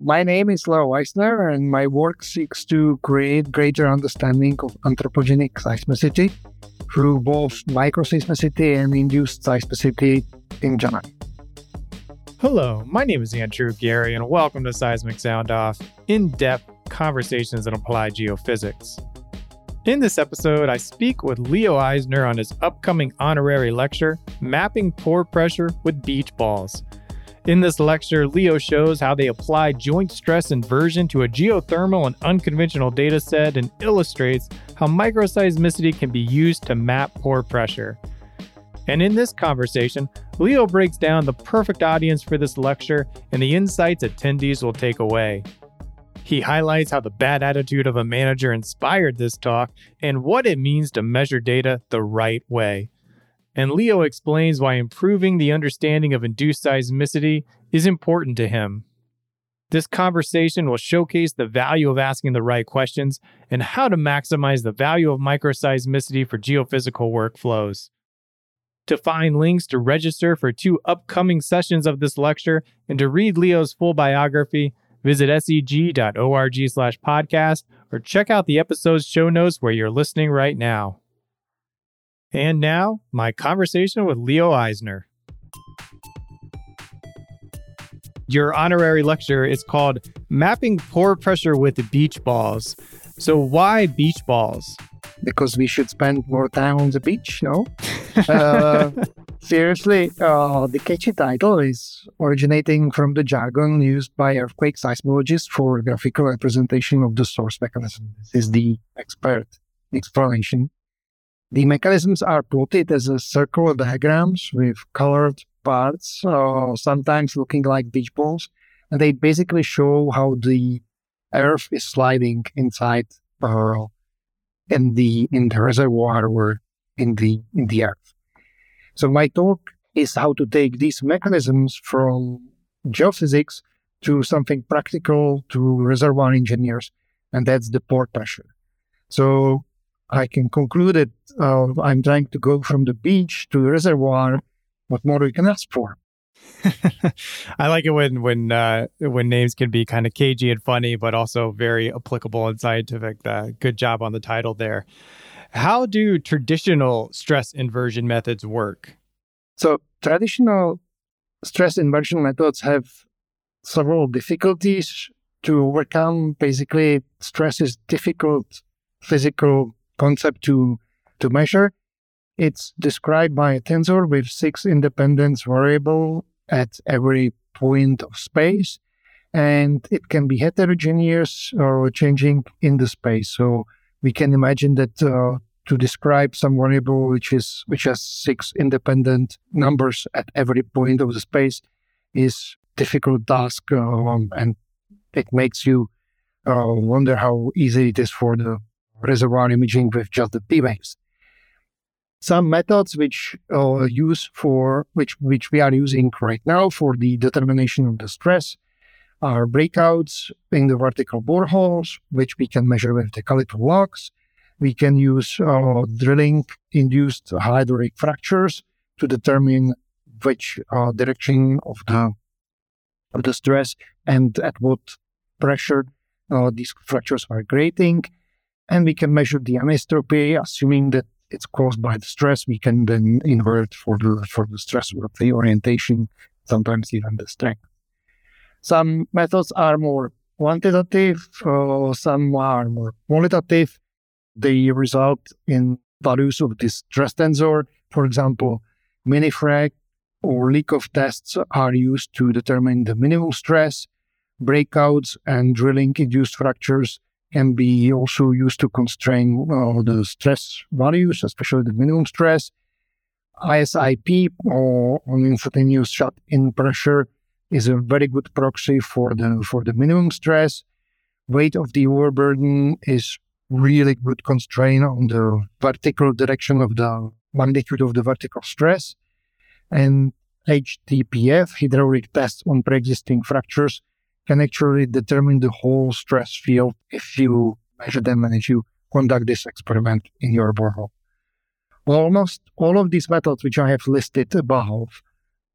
My name is Leo Eisner, and my work seeks to create greater understanding of anthropogenic seismicity through both microseismicity and induced seismicity in general. Hello, my name is Andrew Geary, and welcome to Seismic Sound Off in depth conversations in applied geophysics. In this episode, I speak with Leo Eisner on his upcoming honorary lecture, Mapping Pore Pressure with Beach Balls in this lecture, Leo shows how they apply joint stress inversion to a geothermal and unconventional data set and illustrates how microseismicity can be used to map pore pressure. And in this conversation, Leo breaks down the perfect audience for this lecture and the insights attendees will take away. He highlights how the bad attitude of a manager inspired this talk and what it means to measure data the right way and Leo explains why improving the understanding of induced seismicity is important to him. This conversation will showcase the value of asking the right questions and how to maximize the value of microseismicity for geophysical workflows. To find links to register for two upcoming sessions of this lecture and to read Leo's full biography, visit seg.org/podcast or check out the episode's show notes where you're listening right now. And now, my conversation with Leo Eisner. Your honorary lecture is called Mapping Pore Pressure with Beach Balls. So, why beach balls? Because we should spend more time on the beach, no? uh, seriously, uh, the catchy title is originating from the jargon used by earthquake seismologists for graphical representation of the source mechanism. This is the expert explanation the mechanisms are plotted as a circular diagrams with colored parts, uh, sometimes looking like beach balls. And they basically show how the Earth is sliding inside uh, in the in the reservoir or in the in the Earth. So my talk is how to take these mechanisms from geophysics to something practical to reservoir engineers, and that's the pore pressure. So I can conclude that uh, I'm trying to go from the beach to the reservoir. What more we can ask for? I like it when when uh, when names can be kind of cagey and funny, but also very applicable and scientific. Uh, good job on the title there. How do traditional stress inversion methods work? So traditional stress inversion methods have several difficulties to overcome. Basically, stress is difficult physical concept to, to measure. It's described by a tensor with six independent variable at every point of space. And it can be heterogeneous or changing in the space. So we can imagine that uh, to describe some variable which is which has six independent numbers at every point of the space is difficult task um, and it makes you uh, wonder how easy it is for the reservoir imaging with just the P waves. Some methods which uh, use for which which we are using right now for the determination of the stress are breakouts in the vertical boreholes, which we can measure with the caliper logs. We can use uh, drilling induced hydraulic fractures to determine which uh, direction of the of the stress and at what pressure uh, these fractures are grating. And we can measure the anisotropy, assuming that it's caused by the stress. We can then invert for the for the stress of the orientation, sometimes even the strength. Some methods are more quantitative, uh, some are more qualitative. They result in values of this stress tensor. For example, minifrac or leak-off tests are used to determine the minimum stress. Breakouts and drilling induced fractures can be also used to constrain uh, the stress values, especially the minimum stress. ISIP or instantaneous shut-in pressure is a very good proxy for the for the minimum stress. Weight of the overburden is really good constraint on the vertical direction of the magnitude of the vertical stress. And HTPF, hydraulic tests on pre-existing fractures, can actually determine the whole stress field if you measure them and if you conduct this experiment in your borehole. Well, almost all of these methods which I have listed above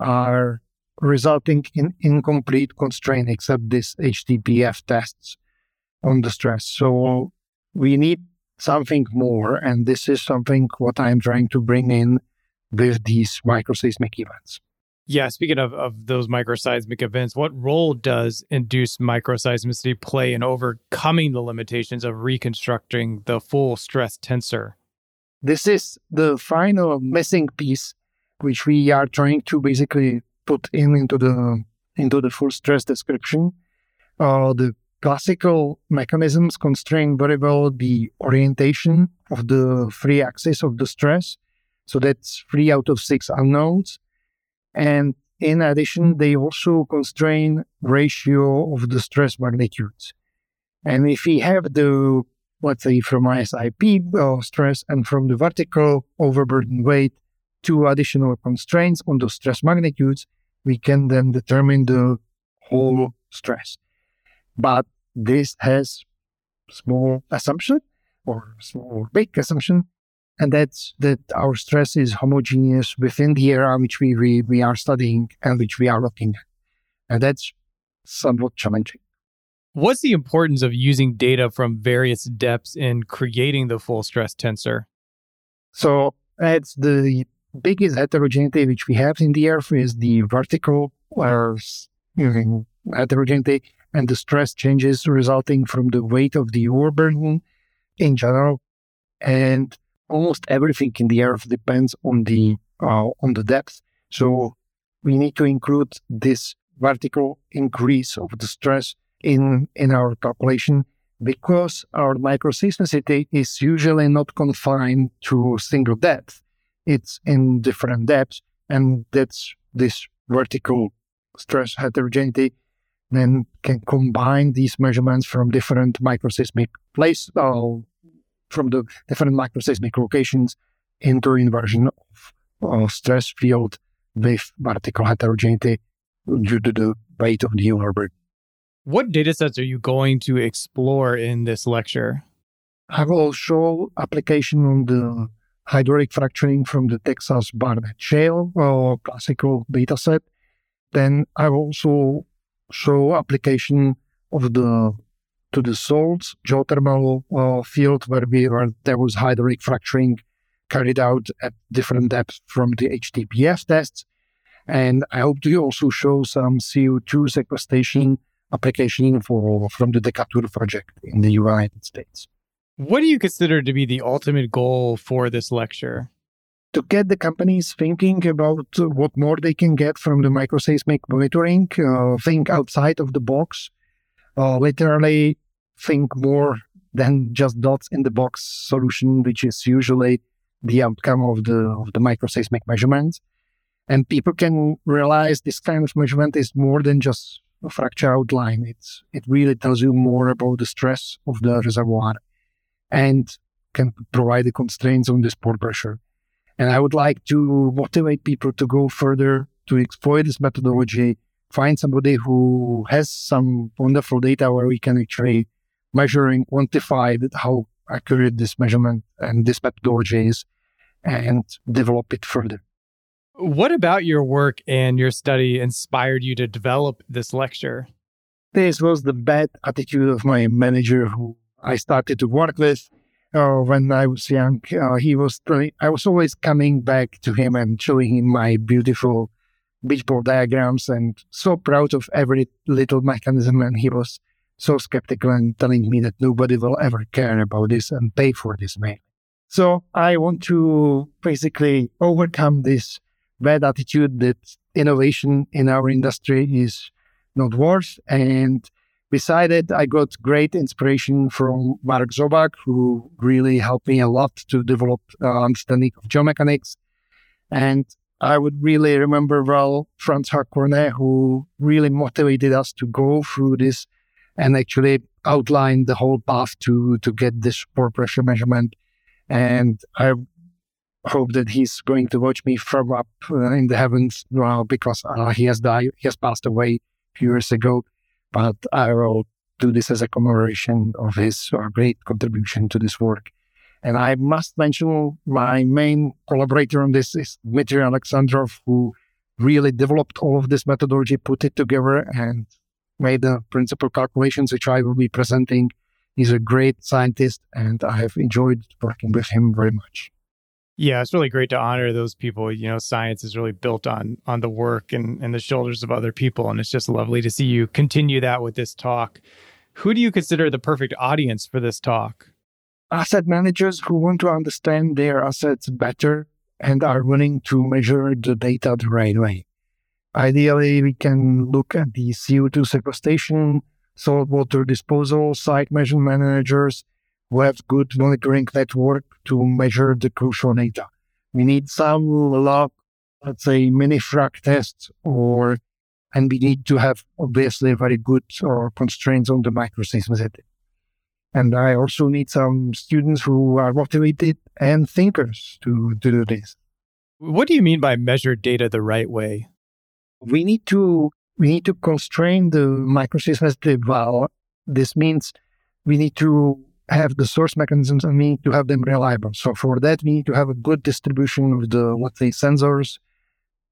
are resulting in incomplete constraint except this HTPF tests on the stress. So we need something more. And this is something what I'm trying to bring in with these microseismic events. Yeah, speaking of, of those microseismic events, what role does induced microseismicity play in overcoming the limitations of reconstructing the full stress tensor? This is the final missing piece, which we are trying to basically put in into the into the full stress description. Uh, the classical mechanisms constrain very well the orientation of the free axis of the stress. So that's three out of six unknowns. And in addition, they also constrain ratio of the stress magnitudes. And if we have the, let's say, from SIP uh, stress and from the vertical overburden weight, two additional constraints on the stress magnitudes, we can then determine the whole stress. But this has small assumption or small big assumption and that's that our stress is homogeneous within the area which we, we, we are studying and which we are looking at. And that's somewhat challenging. What's the importance of using data from various depths in creating the full stress tensor? So that's the biggest heterogeneity which we have in the earth is the vertical uh, or heterogeneity and the stress changes resulting from the weight of the overburden in general. And almost everything in the earth depends on the uh, on the depth. So we need to include this vertical increase of the stress in in our calculation because our microseismicity is usually not confined to single depth. It's in different depths, and that's this vertical stress heterogeneity then can combine these measurements from different microseismic place uh, from the different microseismic locations into inversion of stress field with vertical heterogeneity due to the weight of the orbit. What data sets are you going to explore in this lecture? I will show application on the hydraulic fracturing from the Texas Barnett Shale or classical data set. Then I will also show application of the to the Soultz geothermal uh, field where we were, there was hydraulic fracturing carried out at different depths from the HTPF tests. And I hope to also show some CO2 sequestration application for from the Decatur project in the United States. What do you consider to be the ultimate goal for this lecture? To get the companies thinking about what more they can get from the microseismic monitoring, uh, think outside of the box, uh, literally think more than just dots in the box solution, which is usually the outcome of the of the microseismic measurements. And people can realize this kind of measurement is more than just a fracture outline. It's it really tells you more about the stress of the reservoir and can provide the constraints on this pore pressure. And I would like to motivate people to go further to exploit this methodology, find somebody who has some wonderful data where we can actually measuring, quantify how accurate this measurement and this methodology is, and develop it further. What about your work and your study inspired you to develop this lecture? This was the bad attitude of my manager who I started to work with uh, when I was young. Uh, he was I was always coming back to him and showing him my beautiful beach ball diagrams and so proud of every little mechanism. And he was so skeptical and telling me that nobody will ever care about this and pay for this mail. So I want to basically overcome this bad attitude that innovation in our industry is not worth. And beside it, I got great inspiration from Mark Zoback, who really helped me a lot to develop uh, understanding of geomechanics. And I would really remember well François Cornet, who really motivated us to go through this and actually outline the whole path to to get this pore pressure measurement. And I hope that he's going to watch me from up uh, in the heavens well, because uh, he has died, he has passed away a few years ago. But I will do this as a commemoration of his uh, great contribution to this work. And I must mention my main collaborator on this is Dmitry Alexandrov, who really developed all of this methodology, put it together, and made the principal calculations, which I will be presenting. He's a great scientist, and I have enjoyed working with him very much. Yeah, it's really great to honor those people. You know, science is really built on on the work and, and the shoulders of other people. And it's just lovely to see you continue that with this talk. Who do you consider the perfect audience for this talk? Asset managers who want to understand their assets better and are willing to measure the data the right way. Ideally, we can look at the CO2 sequestration, saltwater disposal, site measurement managers, who have good monitoring network to measure the crucial data. We need some log, let's say mini frac tests or and we need to have obviously very good or constraints on the microseismicity. And I also need some students who are motivated and thinkers to, to do this. What do you mean by measure data the right way? We need to we need to constrain the microseismicity well. This means we need to have the source mechanisms and we need to have them reliable. So for that, we need to have a good distribution of the, let's say, sensors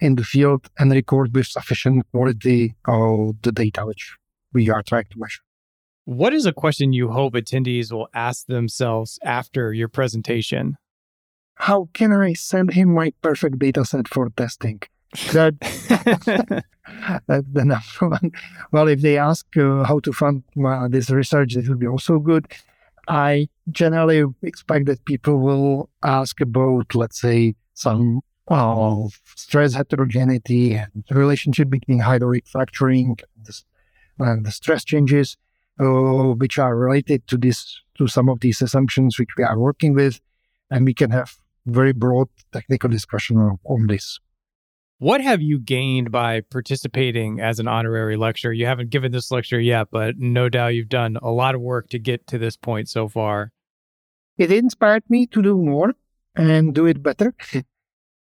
in the field and record with sufficient quality of the data which we are trying to measure. What is a question you hope attendees will ask themselves after your presentation? How can I send him my perfect data set for testing? That, the number one. Well, if they ask uh, how to fund uh, this research, it will be also good. I generally expect that people will ask about, let's say, some uh, stress heterogeneity and the relationship between hydraulic fracturing and the stress changes, uh, which are related to this to some of these assumptions which we are working with, and we can have very broad technical discussion on, on this. What have you gained by participating as an honorary lecturer? You haven't given this lecture yet, but no doubt you've done a lot of work to get to this point so far. It inspired me to do more and do it better.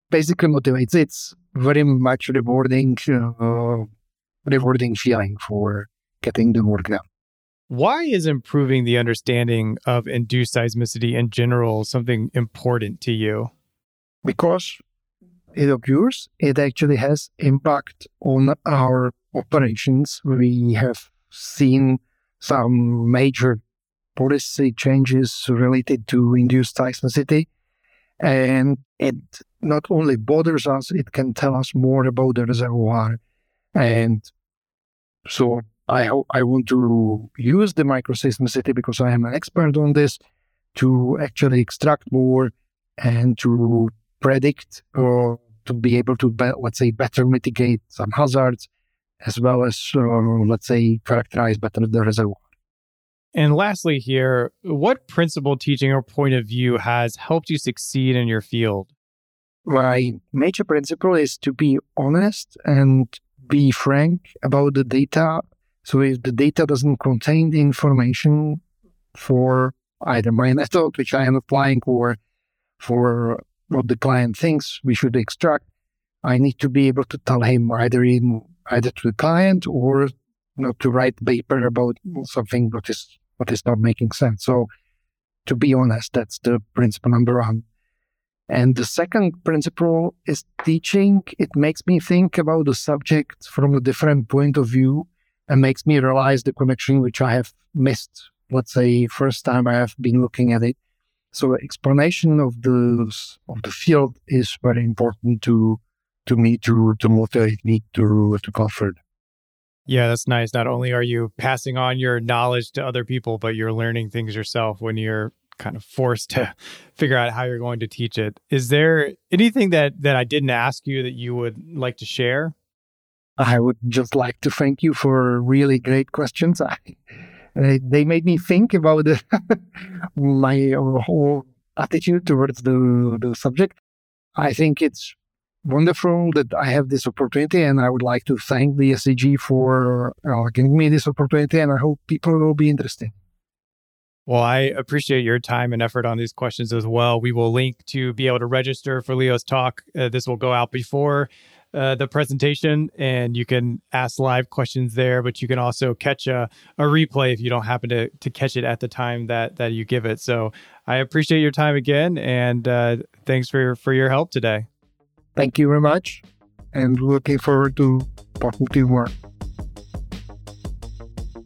Basically motivates. It's very much rewarding, uh, rewarding feeling for getting the work done. Why is improving the understanding of induced seismicity in general something important to you? Because it occurs, it actually has impact on our operations. We have seen some major policy changes related to induced seismicity. And it not only bothers us, it can tell us more about the reservoir. And so I, I want to use the microseismicity because I am an expert on this to actually extract more and to predict or to be able to, be, let's say, better mitigate some hazards, as well as, uh, let's say, characterize better the reservoir. And lastly, here, what principle, teaching, or point of view has helped you succeed in your field? My major principle is to be honest and be frank about the data. So if the data doesn't contain the information for either my method, which I am applying, or for what the client thinks we should extract, I need to be able to tell him either in either to the client or not to write paper about something that is what is not making sense. So to be honest, that's the principle number one. And the second principle is teaching. It makes me think about the subject from a different point of view and makes me realize the connection which I have missed. Let's say first time I have been looking at it. So explanation of the of the field is very important to to me to to motivate me to to comfort. Yeah, that's nice. Not only are you passing on your knowledge to other people, but you're learning things yourself when you're kind of forced to figure out how you're going to teach it. Is there anything that that I didn't ask you that you would like to share? I would just like to thank you for really great questions. I uh, they made me think about the, my whole attitude towards the, the subject. I think it's wonderful that I have this opportunity, and I would like to thank the SEG for uh, giving me this opportunity, and I hope people will be interested. Well, I appreciate your time and effort on these questions as well. We will link to be able to register for Leo's talk. Uh, this will go out before uh, the presentation and you can ask live questions there, but you can also catch a, a replay if you don't happen to, to catch it at the time that, that you give it. So I appreciate your time again and uh, thanks for, for your help today. Thank you very much. and looking forward to talking more.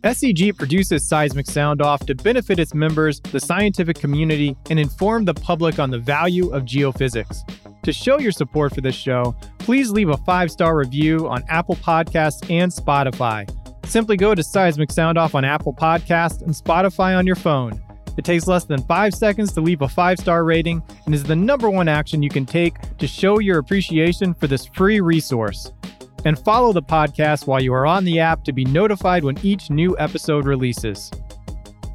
SEG produces Seismic Sound Off to benefit its members, the scientific community, and inform the public on the value of geophysics. To show your support for this show, please leave a five star review on Apple Podcasts and Spotify. Simply go to Seismic Sound Off on Apple Podcasts and Spotify on your phone. It takes less than five seconds to leave a five star rating and is the number one action you can take to show your appreciation for this free resource. And follow the podcast while you are on the app to be notified when each new episode releases.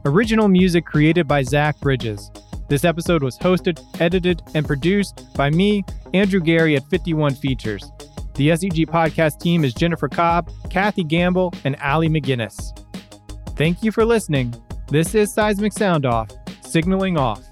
Original music created by Zach Bridges. This episode was hosted, edited, and produced by me, Andrew Geary at 51 Features. The SEG podcast team is Jennifer Cobb, Kathy Gamble, and Allie McGinnis. Thank you for listening. This is Seismic Sound Off, signaling off.